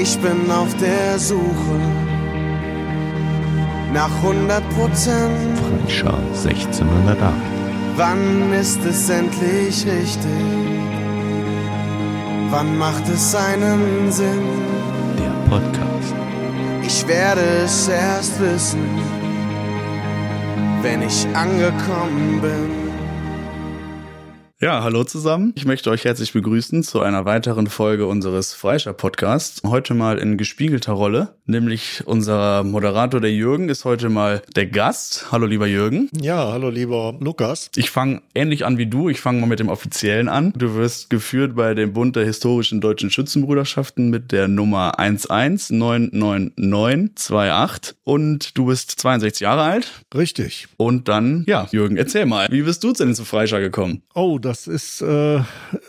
Ich bin auf der Suche nach 100 Prozent. Freischar 1608. Wann ist es endlich richtig? Wann macht es einen Sinn? Der Podcast. Ich werde es erst wissen, wenn ich angekommen bin. Ja, hallo zusammen. Ich möchte euch herzlich begrüßen zu einer weiteren Folge unseres Freischer Podcasts. Heute mal in gespiegelter Rolle, nämlich unser Moderator, der Jürgen, ist heute mal der Gast. Hallo lieber Jürgen. Ja, hallo lieber Lukas. Ich fange ähnlich an wie du. Ich fange mal mit dem Offiziellen an. Du wirst geführt bei dem Bund der historischen deutschen Schützenbrüderschaften mit der Nummer 11999928 und du bist 62 Jahre alt. Richtig. Und dann, ja, Jürgen, erzähl mal, wie bist du denn zu Freischer gekommen? Oh, das das ist äh,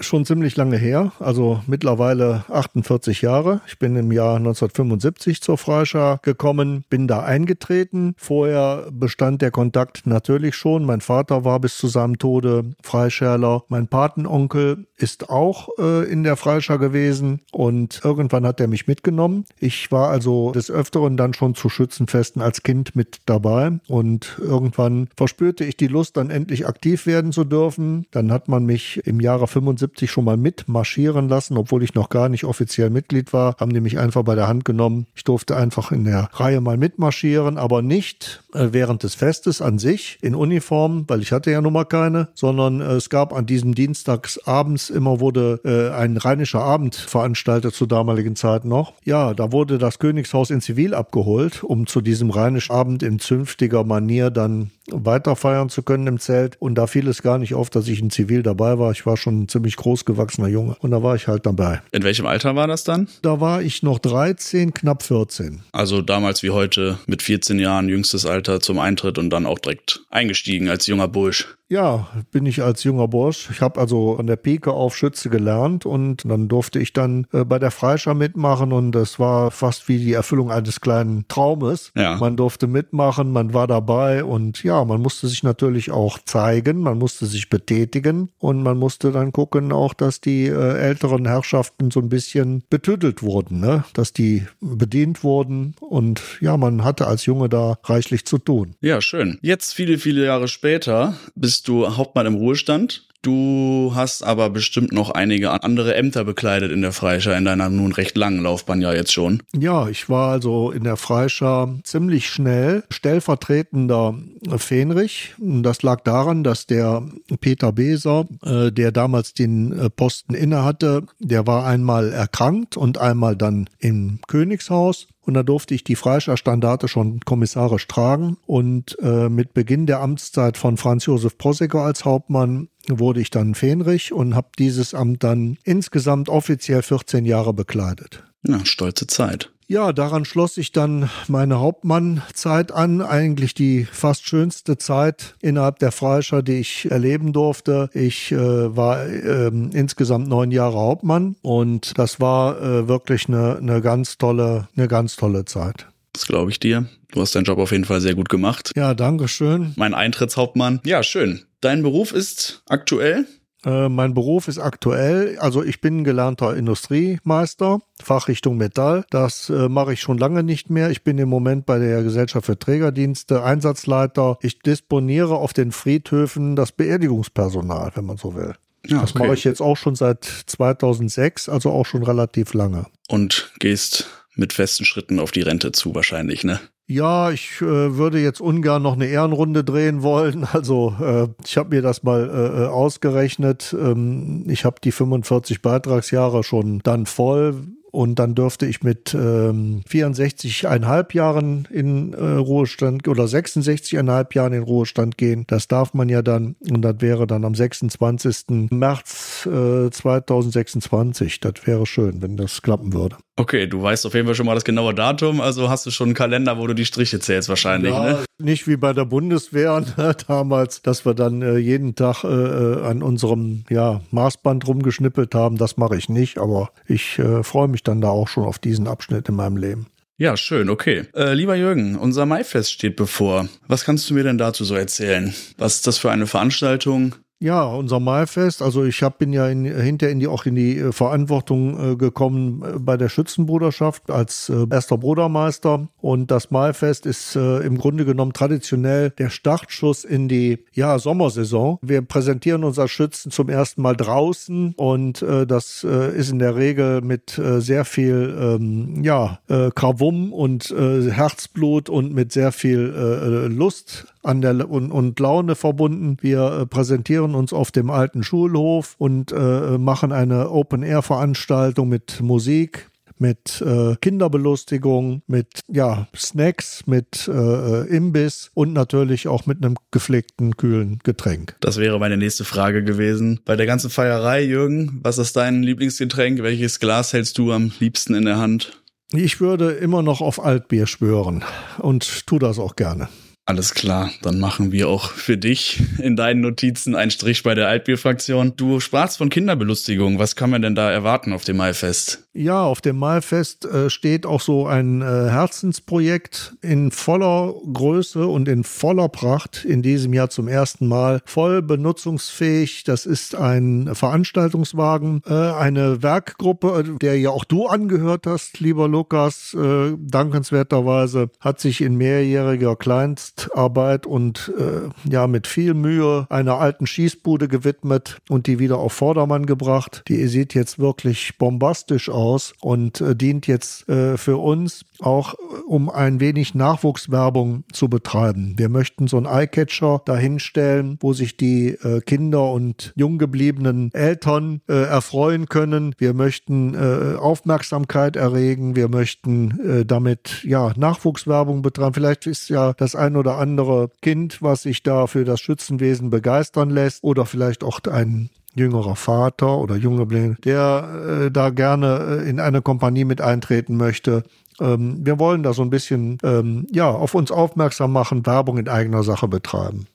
schon ziemlich lange her, also mittlerweile 48 Jahre. Ich bin im Jahr 1975 zur Freischar gekommen, bin da eingetreten. Vorher bestand der Kontakt natürlich schon. Mein Vater war bis zu seinem Tode Freischärler. Mein Patenonkel ist auch äh, in der Freischar gewesen und irgendwann hat er mich mitgenommen. Ich war also des Öfteren dann schon zu Schützenfesten als Kind mit dabei und irgendwann verspürte ich die Lust, dann endlich aktiv werden zu dürfen. Dann hat man mich im Jahre 75 schon mal mitmarschieren lassen, obwohl ich noch gar nicht offiziell Mitglied war, haben die mich einfach bei der Hand genommen. Ich durfte einfach in der Reihe mal mitmarschieren, aber nicht äh, während des Festes an sich in Uniform, weil ich hatte ja nun mal keine, sondern äh, es gab an diesem Dienstagsabends immer wurde äh, ein rheinischer Abend veranstaltet zur damaligen Zeit noch. Ja, da wurde das Königshaus in Zivil abgeholt, um zu diesem rheinischen Abend in zünftiger Manier dann weiter feiern zu können im Zelt. Und da fiel es gar nicht auf, dass ich in Zivil dabei war. Ich war schon ein ziemlich groß gewachsener Junge. Und da war ich halt dabei. In welchem Alter war das dann? Da war ich noch 13, knapp 14. Also damals wie heute mit 14 Jahren jüngstes Alter zum Eintritt und dann auch direkt eingestiegen als junger Bursch. Ja, bin ich als junger Bursch. Ich habe also an der Pike auf Schütze gelernt und dann durfte ich dann äh, bei der Freischar mitmachen und das war fast wie die Erfüllung eines kleinen Traumes. Ja. Man durfte mitmachen, man war dabei und ja, man musste sich natürlich auch zeigen, man musste sich betätigen und man musste dann gucken auch, dass die äh, älteren Herrschaften so ein bisschen betüdelt wurden, ne? dass die bedient wurden und ja, man hatte als Junge da reichlich zu tun. Ja, schön. Jetzt viele, viele Jahre später bist bist du Hauptmann im Ruhestand. Du hast aber bestimmt noch einige andere Ämter bekleidet in der Freischar in deiner nun recht langen Laufbahn ja jetzt schon. Ja, ich war also in der Freischar ziemlich schnell stellvertretender Fähnrich. Das lag daran, dass der Peter Beser, äh, der damals den äh, Posten innehatte, der war einmal erkrankt und einmal dann im Königshaus und da durfte ich die Freischar-Standarte schon kommissarisch tragen. Und äh, mit Beginn der Amtszeit von Franz Josef Prossecker als Hauptmann wurde ich dann Fähnrich und habe dieses Amt dann insgesamt offiziell 14 Jahre bekleidet. Ja, stolze Zeit. Ja, daran schloss sich dann meine Hauptmannzeit an, eigentlich die fast schönste Zeit innerhalb der Freischar, die ich erleben durfte. Ich äh, war äh, insgesamt neun Jahre Hauptmann und das war äh, wirklich eine, eine ganz tolle, eine ganz tolle Zeit. Das glaube ich dir. Du hast deinen Job auf jeden Fall sehr gut gemacht. Ja, danke schön. Mein Eintrittshauptmann. Ja, schön. Dein Beruf ist aktuell? Äh, mein Beruf ist aktuell, also ich bin gelernter Industriemeister, Fachrichtung Metall. Das äh, mache ich schon lange nicht mehr. Ich bin im Moment bei der Gesellschaft für Trägerdienste Einsatzleiter. Ich disponiere auf den Friedhöfen das Beerdigungspersonal, wenn man so will. Ja, das mache ich jetzt auch schon seit 2006, also auch schon relativ lange. Und gehst mit festen Schritten auf die Rente zu wahrscheinlich, ne? Ja, ich äh, würde jetzt ungern noch eine Ehrenrunde drehen wollen. Also äh, ich habe mir das mal äh, äh ausgerechnet. Ähm, ich habe die 45 Beitragsjahre schon dann voll. Und dann dürfte ich mit ähm, 64,5 Jahren in äh, Ruhestand oder 66,5 Jahren in Ruhestand gehen. Das darf man ja dann. Und das wäre dann am 26. März äh, 2026. Das wäre schön, wenn das klappen würde. Okay, du weißt auf jeden Fall schon mal das genaue Datum, also hast du schon einen Kalender, wo du die Striche zählst wahrscheinlich, ja, ne? Nicht wie bei der Bundeswehr ne, damals, dass wir dann äh, jeden Tag äh, äh, an unserem ja, Maßband rumgeschnippelt haben. Das mache ich nicht, aber ich äh, freue mich dann da auch schon auf diesen Abschnitt in meinem Leben. Ja, schön, okay. Äh, lieber Jürgen, unser Maifest steht bevor. Was kannst du mir denn dazu so erzählen? Was ist das für eine Veranstaltung? Ja, unser Mahlfest. Also ich hab, bin ja in, hinterher in die, auch in die äh, Verantwortung äh, gekommen äh, bei der Schützenbruderschaft als äh, erster Brudermeister. Und das Mahlfest ist im Grunde genommen traditionell der Startschuss in die ja, Sommersaison. Wir präsentieren unser Schützen zum ersten Mal draußen und das ist in der Regel mit sehr viel ähm, ja, Krawum und Herzblut und mit sehr viel Lust an der und, und Laune verbunden. Wir äh, präsentieren uns auf dem alten Schulhof und äh, machen eine Open-Air-Veranstaltung mit Musik, mit äh, Kinderbelustigung, mit ja, Snacks, mit äh, Imbiss und natürlich auch mit einem gepflegten, kühlen Getränk. Das wäre meine nächste Frage gewesen. Bei der ganzen Feierei, Jürgen, was ist dein Lieblingsgetränk? Welches Glas hältst du am liebsten in der Hand? Ich würde immer noch auf Altbier schwören und tu das auch gerne. Alles klar, dann machen wir auch für dich in deinen Notizen einen Strich bei der Altbierfraktion. Du sprachst von Kinderbelustigung. Was kann man denn da erwarten auf dem Maifest? Ja, auf dem Maifest äh, steht auch so ein äh, Herzensprojekt in voller Größe und in voller Pracht in diesem Jahr zum ersten Mal voll benutzungsfähig. Das ist ein Veranstaltungswagen, äh, eine Werkgruppe, äh, der ja auch du angehört hast, lieber Lukas, dankenswerterweise, hat sich in mehrjähriger Kleinst Arbeit und äh, ja mit viel Mühe einer alten Schießbude gewidmet und die wieder auf Vordermann gebracht. Die sieht jetzt wirklich bombastisch aus und äh, dient jetzt äh, für uns auch äh, um ein wenig Nachwuchswerbung zu betreiben. Wir möchten so einen Eyecatcher dahinstellen, wo sich die äh, Kinder und jung gebliebenen Eltern äh, erfreuen können. Wir möchten äh, Aufmerksamkeit erregen. Wir möchten äh, damit ja Nachwuchswerbung betreiben. Vielleicht ist ja das ein oder andere Kind, was sich da für das Schützenwesen begeistern lässt oder vielleicht auch ein jüngerer Vater oder junge Blinde, der äh, da gerne äh, in eine Kompanie mit eintreten möchte. Ähm, wir wollen da so ein bisschen ähm, ja auf uns aufmerksam machen, Werbung in eigener Sache betreiben.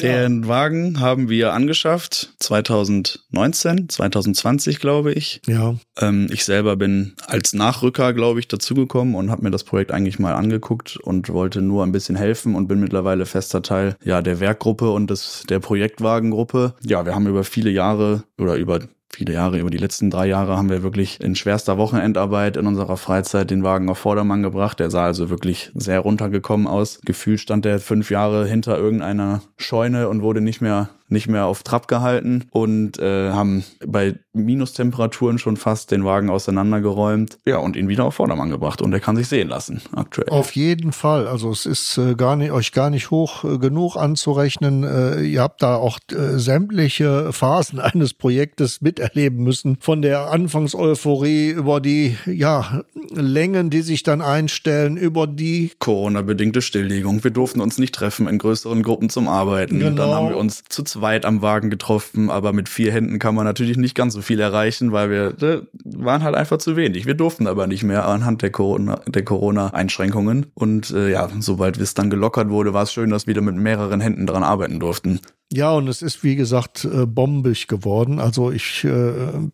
Den ja. Wagen haben wir angeschafft 2019, 2020 glaube ich. Ja. Ähm, ich selber bin als Nachrücker, glaube ich, dazugekommen und habe mir das Projekt eigentlich mal angeguckt und wollte nur ein bisschen helfen und bin mittlerweile fester Teil ja der Werkgruppe und des der Projektwagengruppe. Ja, wir haben über viele Jahre oder über viele Jahre, über die letzten drei Jahre haben wir wirklich in schwerster Wochenendarbeit in unserer Freizeit den Wagen auf Vordermann gebracht. Der sah also wirklich sehr runtergekommen aus. Gefühlt stand der fünf Jahre hinter irgendeiner Scheune und wurde nicht mehr nicht mehr auf Trab gehalten und äh, haben bei Minustemperaturen schon fast den Wagen auseinandergeräumt. Ja, und ihn wieder auf Vordermann gebracht und er kann sich sehen lassen aktuell. Auf jeden Fall. Also es ist äh, gar nicht, euch gar nicht hoch äh, genug anzurechnen. Äh, ihr habt da auch äh, sämtliche Phasen eines Projektes miterleben müssen. Von der Anfangseuphorie über die ja, Längen, die sich dann einstellen, über die Corona-bedingte Stilllegung. Wir durften uns nicht treffen in größeren Gruppen zum Arbeiten. Genau. Dann haben wir uns zu zweit am Wagen getroffen, aber mit vier Händen kann man natürlich nicht ganz so viel erreichen, weil wir äh, waren halt einfach zu wenig. Wir durften aber nicht mehr anhand der Corona, Corona-Einschränkungen. Und äh, ja, sobald es dann gelockert wurde, war es schön, dass wir wieder mit mehreren Händen dran arbeiten durften. Ja, und es ist, wie gesagt, äh, bombig geworden. Also ich äh,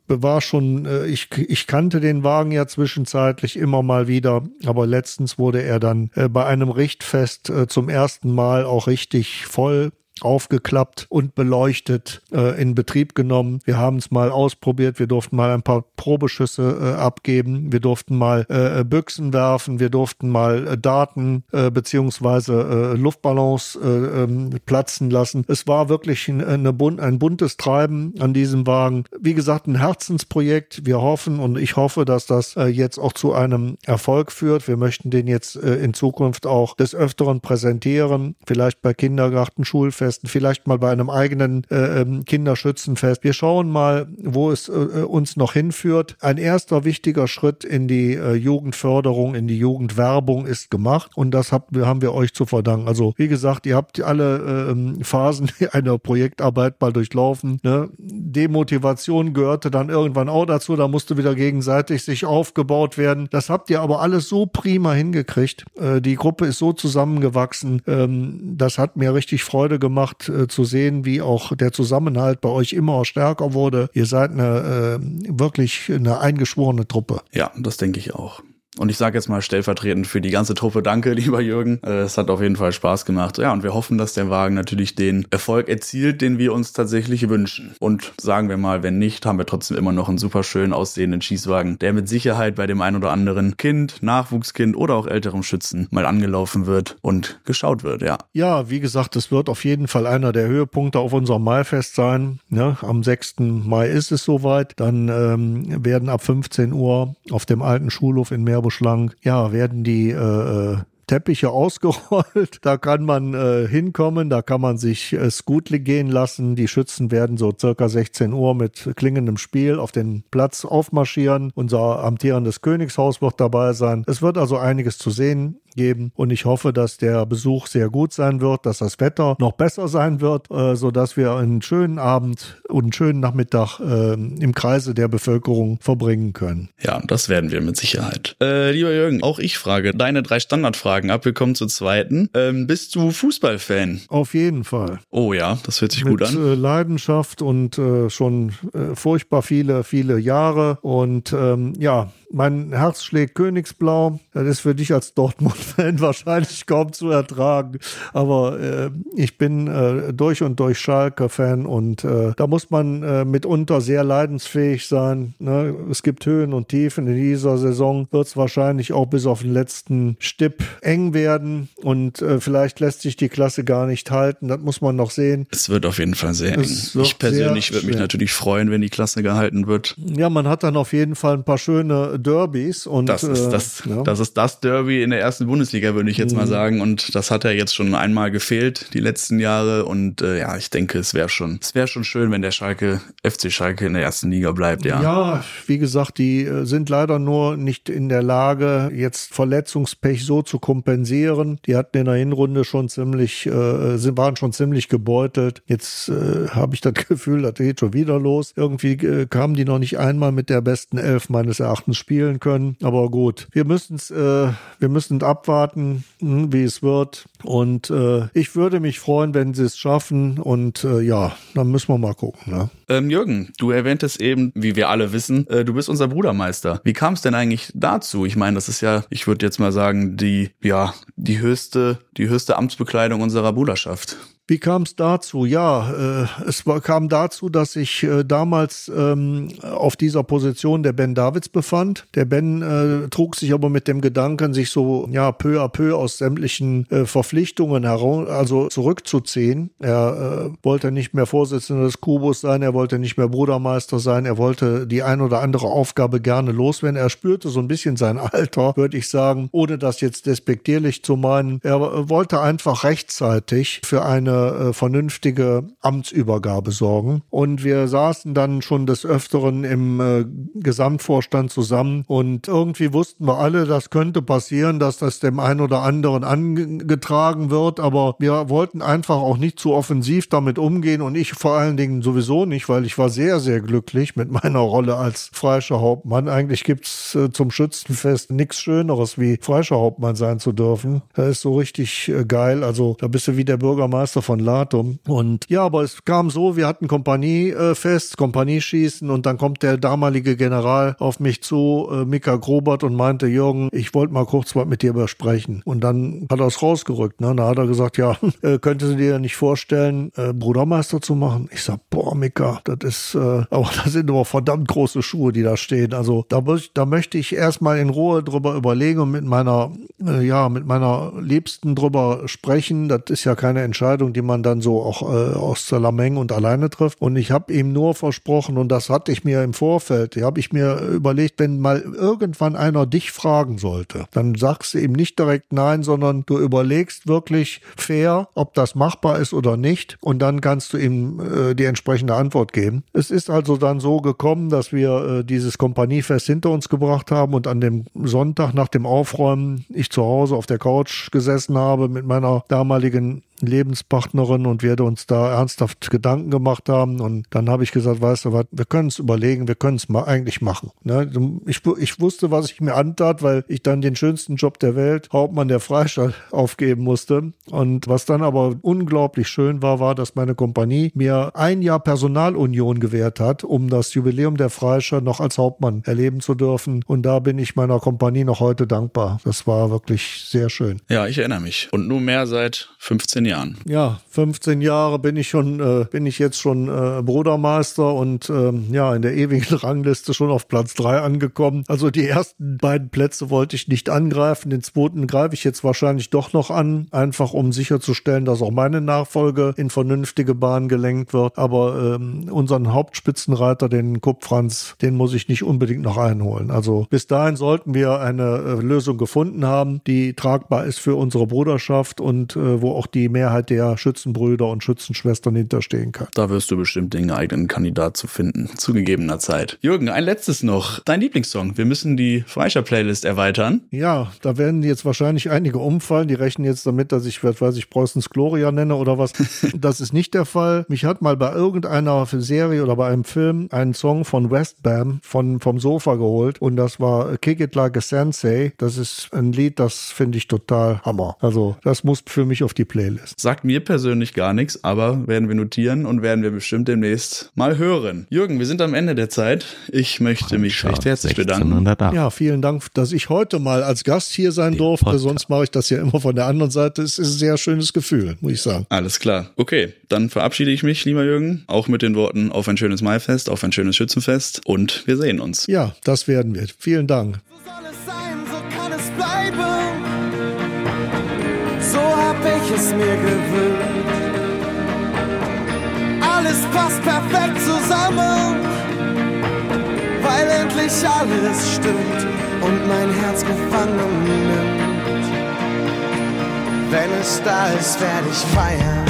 war schon, äh, ich, ich kannte den Wagen ja zwischenzeitlich immer mal wieder, aber letztens wurde er dann äh, bei einem Richtfest äh, zum ersten Mal auch richtig voll aufgeklappt und beleuchtet äh, in Betrieb genommen. Wir haben es mal ausprobiert. Wir durften mal ein paar Probeschüsse äh, abgeben. Wir durften mal äh, Büchsen werfen. Wir durften mal äh, Daten äh, beziehungsweise äh, Luftballons äh, ähm, platzen lassen. Es war wirklich eine bun ein buntes Treiben an diesem Wagen. Wie gesagt, ein Herzensprojekt. Wir hoffen und ich hoffe, dass das äh, jetzt auch zu einem Erfolg führt. Wir möchten den jetzt äh, in Zukunft auch des Öfteren präsentieren. Vielleicht bei Kindergarten, Volksfesten, vielleicht mal bei einem eigenen äh, ähm, Kinderschützenfest. Wir schauen mal, wo es äh, uns noch hinführt. Ein erster wichtiger Schritt in die äh, Jugendförderung, in die Jugendwerbung ist gemacht und das habt, haben wir euch zu verdanken. Also wie gesagt, ihr habt alle ähm, Phasen einer Projektarbeit mal durchlaufen. Ne? Demotivation gehörte dann irgendwann auch dazu, da musste wieder gegenseitig sich aufgebaut werden. Das habt ihr aber alles so prima hingekriegt. Äh, die Gruppe ist so zusammengewachsen. Ähm, das hat mir richtig Freude gemacht gemacht äh, zu sehen, wie auch der Zusammenhalt bei euch immer stärker wurde. Ihr seid eine äh, wirklich eine eingeschworene Truppe. Ja, das denke ich auch. Und ich sage jetzt mal stellvertretend für die ganze Truppe Danke, lieber Jürgen. Äh, es hat auf jeden Fall Spaß gemacht. Ja, und wir hoffen, dass der Wagen natürlich den Erfolg erzielt, den wir uns tatsächlich wünschen. Und sagen wir mal, wenn nicht, haben wir trotzdem immer noch einen super schön aussehenden Schießwagen, der mit Sicherheit bei dem ein oder anderen Kind, Nachwuchskind oder auch älterem Schützen mal angelaufen wird und geschaut wird, ja. Ja, wie gesagt, es wird auf jeden Fall einer der Höhepunkte auf unserem Maifest sein. Ja, am 6. Mai ist es soweit. Dann ähm, werden ab 15 Uhr auf dem alten Schulhof in Meerbuschlang, ja, werden die äh, Teppiche ausgerollt. Da kann man äh, hinkommen, da kann man sich äh, Scootle gehen lassen. Die Schützen werden so circa 16 Uhr mit klingendem Spiel auf den Platz aufmarschieren. Unser amtierendes Königshaus wird dabei sein. Es wird also einiges zu sehen geben und ich hoffe, dass der Besuch sehr gut sein wird, dass das Wetter noch besser sein wird, äh, so dass wir einen schönen Abend und einen schönen Nachmittag äh, im Kreise der Bevölkerung verbringen können. Ja, das werden wir mit Sicherheit. Äh, lieber Jürgen, auch ich frage deine drei Standardfragen ab. Wir kommen zur zweiten. Ähm, bist du Fußballfan? Auf jeden Fall. Oh ja, das hört sich mit, gut an. Äh, Leidenschaft und äh, schon äh, furchtbar viele, viele Jahre und ähm, ja, mein Herz schlägt Königsblau. Das ist für dich als Dortmund-Fan wahrscheinlich kaum zu ertragen. Aber äh, ich bin äh, durch und durch Schalke-Fan und äh, da muss man äh, mitunter sehr leidensfähig sein. Ne? Es gibt Höhen und Tiefen. In dieser Saison wird es wahrscheinlich auch bis auf den letzten Stipp eng werden und äh, vielleicht lässt sich die Klasse gar nicht halten. Das muss man noch sehen. Es wird auf jeden Fall sehr eng. Ich persönlich würde mich natürlich freuen, wenn die Klasse gehalten wird. Ja, man hat dann auf jeden Fall ein paar schöne Derbys und Das ist äh, das, ja. das ist das Derby in der ersten Bundesliga, würde ich jetzt mal sagen. Und das hat ja jetzt schon einmal gefehlt, die letzten Jahre. Und äh, ja, ich denke, es wäre schon, es wäre schon schön, wenn der Schalke, FC Schalke in der ersten Liga bleibt, ja. Ja, wie gesagt, die äh, sind leider nur nicht in der Lage, jetzt Verletzungspech so zu kompensieren. Die hatten in der Hinrunde schon ziemlich, äh, waren schon ziemlich gebeutelt. Jetzt äh, habe ich das Gefühl, das geht schon wieder los. Irgendwie äh, kamen die noch nicht einmal mit der besten Elf meines Erachtens spielen können. Aber gut, wir müssen es, äh, wir müssen abwarten, hm, wie es wird. Und äh, ich würde mich freuen, wenn sie es schaffen. Und äh, ja, dann müssen wir mal gucken. Ne? Ähm, Jürgen, du erwähntest eben, wie wir alle wissen, äh, du bist unser Brudermeister. Wie kam es denn eigentlich dazu? Ich meine, das ist ja, ich würde jetzt mal sagen, die, ja, die höchste, die höchste Amtsbekleidung unserer Bruderschaft. Wie kam es dazu? Ja, äh, es war, kam dazu, dass ich äh, damals ähm, auf dieser Position der Ben Davids befand. Der Ben äh, trug sich aber mit dem Gedanken, sich so ja peu à peu aus sämtlichen äh, Verpflichtungen heraus, also zurückzuziehen. Er äh, wollte nicht mehr Vorsitzender des Kubus sein, er wollte nicht mehr Brudermeister sein, er wollte die ein oder andere Aufgabe gerne loswerden. Er spürte so ein bisschen sein Alter, würde ich sagen, ohne das jetzt despektierlich zu meinen. Er äh, wollte einfach rechtzeitig für eine äh, vernünftige Amtsübergabe sorgen. Und wir saßen dann schon des Öfteren im äh, Gesamtvorstand zusammen und irgendwie wussten wir alle, das könnte passieren, dass das dem einen oder anderen angetragen wird, aber wir wollten einfach auch nicht zu offensiv damit umgehen und ich vor allen Dingen sowieso nicht, weil ich war sehr, sehr glücklich mit meiner Rolle als Freischer Hauptmann. Eigentlich gibt's äh, zum Schützenfest nichts Schöneres, wie Freischer Hauptmann sein zu dürfen. Das ist so richtig äh, geil. Also da bist du wie der Bürgermeister von Latum. Und ja, aber es kam so, wir hatten Kompaniefest, Kompanieschießen und dann kommt der damalige General auf mich zu, äh, Mika Grobert, und meinte, Jürgen, ich wollte mal kurz was mit dir besprechen. Und dann hat er es rausgerückt. Ne? Da hat er gesagt, ja, äh, könnte sie dir nicht vorstellen, äh, Brudermeister zu machen? Ich sag, boah, Mika, das ist, äh, aber das sind aber verdammt große Schuhe, die da stehen. Also da, da möchte ich erstmal in Ruhe drüber überlegen und mit meiner, äh, ja, mit meiner Liebsten drüber sprechen. Das ist ja keine Entscheidung, die man dann so auch äh, aus der Lameng und alleine trifft. Und ich habe ihm nur versprochen, und das hatte ich mir im Vorfeld, habe ich mir überlegt, wenn mal irgendwann einer dich fragen sollte, dann sagst du ihm nicht direkt nein, sondern du überlegst wirklich fair, ob das machbar ist oder nicht. Und dann kannst du ihm äh, die entsprechende Antwort geben. Es ist also dann so gekommen, dass wir äh, dieses Kompaniefest hinter uns gebracht haben und an dem Sonntag nach dem Aufräumen ich zu Hause auf der Couch gesessen habe mit meiner damaligen Lebenspartnerin und wir uns da ernsthaft Gedanken gemacht haben. Und dann habe ich gesagt, weißt du was, wir können es überlegen, wir können es mal eigentlich machen. Ne? Ich, ich wusste, was ich mir antat, weil ich dann den schönsten Job der Welt, Hauptmann der Freistadt, aufgeben musste. Und was dann aber unglaublich schön war, war, dass meine Kompanie mir ein Jahr Personalunion gewährt hat, um das Jubiläum der Freistadt noch als Hauptmann erleben zu dürfen. Und da bin ich meiner Kompanie noch heute dankbar. Das war wirklich sehr schön. Ja, ich erinnere mich. Und nunmehr seit 15 Jahren. Ja, 15 Jahre bin ich schon, äh, bin ich jetzt schon äh, Brudermeister und ähm, ja, in der ewigen Rangliste schon auf Platz 3 angekommen. Also die ersten beiden Plätze wollte ich nicht angreifen. Den zweiten greife ich jetzt wahrscheinlich doch noch an, einfach um sicherzustellen, dass auch meine Nachfolge in vernünftige Bahnen gelenkt wird. Aber ähm, unseren Hauptspitzenreiter, den Kupp Franz, den muss ich nicht unbedingt noch einholen. Also bis dahin sollten wir eine äh, Lösung gefunden haben, die tragbar ist für unsere Bruderschaft und äh, wo auch die Mehrheit der Schützenbrüder und Schützenschwestern hinterstehen kann. Da wirst du bestimmt den geeigneten Kandidat zu finden, zu gegebener Zeit. Jürgen, ein letztes noch. Dein Lieblingssong. Wir müssen die Freischer-Playlist erweitern. Ja, da werden jetzt wahrscheinlich einige umfallen. Die rechnen jetzt damit, dass ich, was weiß ich, Preußens Gloria nenne oder was. das ist nicht der Fall. Mich hat mal bei irgendeiner Serie oder bei einem Film einen Song von Westbam von, vom Sofa geholt und das war Kick It Like a Sensei. Das ist ein Lied, das finde ich total Hammer. Also das muss für mich auf die Playlist. Sagt mir persönlich gar nichts, aber werden wir notieren und werden wir bestimmt demnächst mal hören. Jürgen, wir sind am Ende der Zeit. Ich möchte mich recht herzlich bedanken. Ja, vielen Dank, dass ich heute mal als Gast hier sein der durfte. Podcast. Sonst mache ich das ja immer von der anderen Seite. Es ist ein sehr schönes Gefühl, muss ich sagen. Alles klar. Okay, dann verabschiede ich mich, lieber Jürgen, auch mit den Worten auf ein schönes Maifest, auf ein schönes Schützenfest und wir sehen uns. Ja, das werden wir. Vielen Dank. Ich es mir gewöhnt. Alles passt perfekt zusammen, weil endlich alles stimmt und mein Herz gefangen nimmt. Wenn es da ist, werde ich feiern.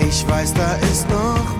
Ich weiß, da ist noch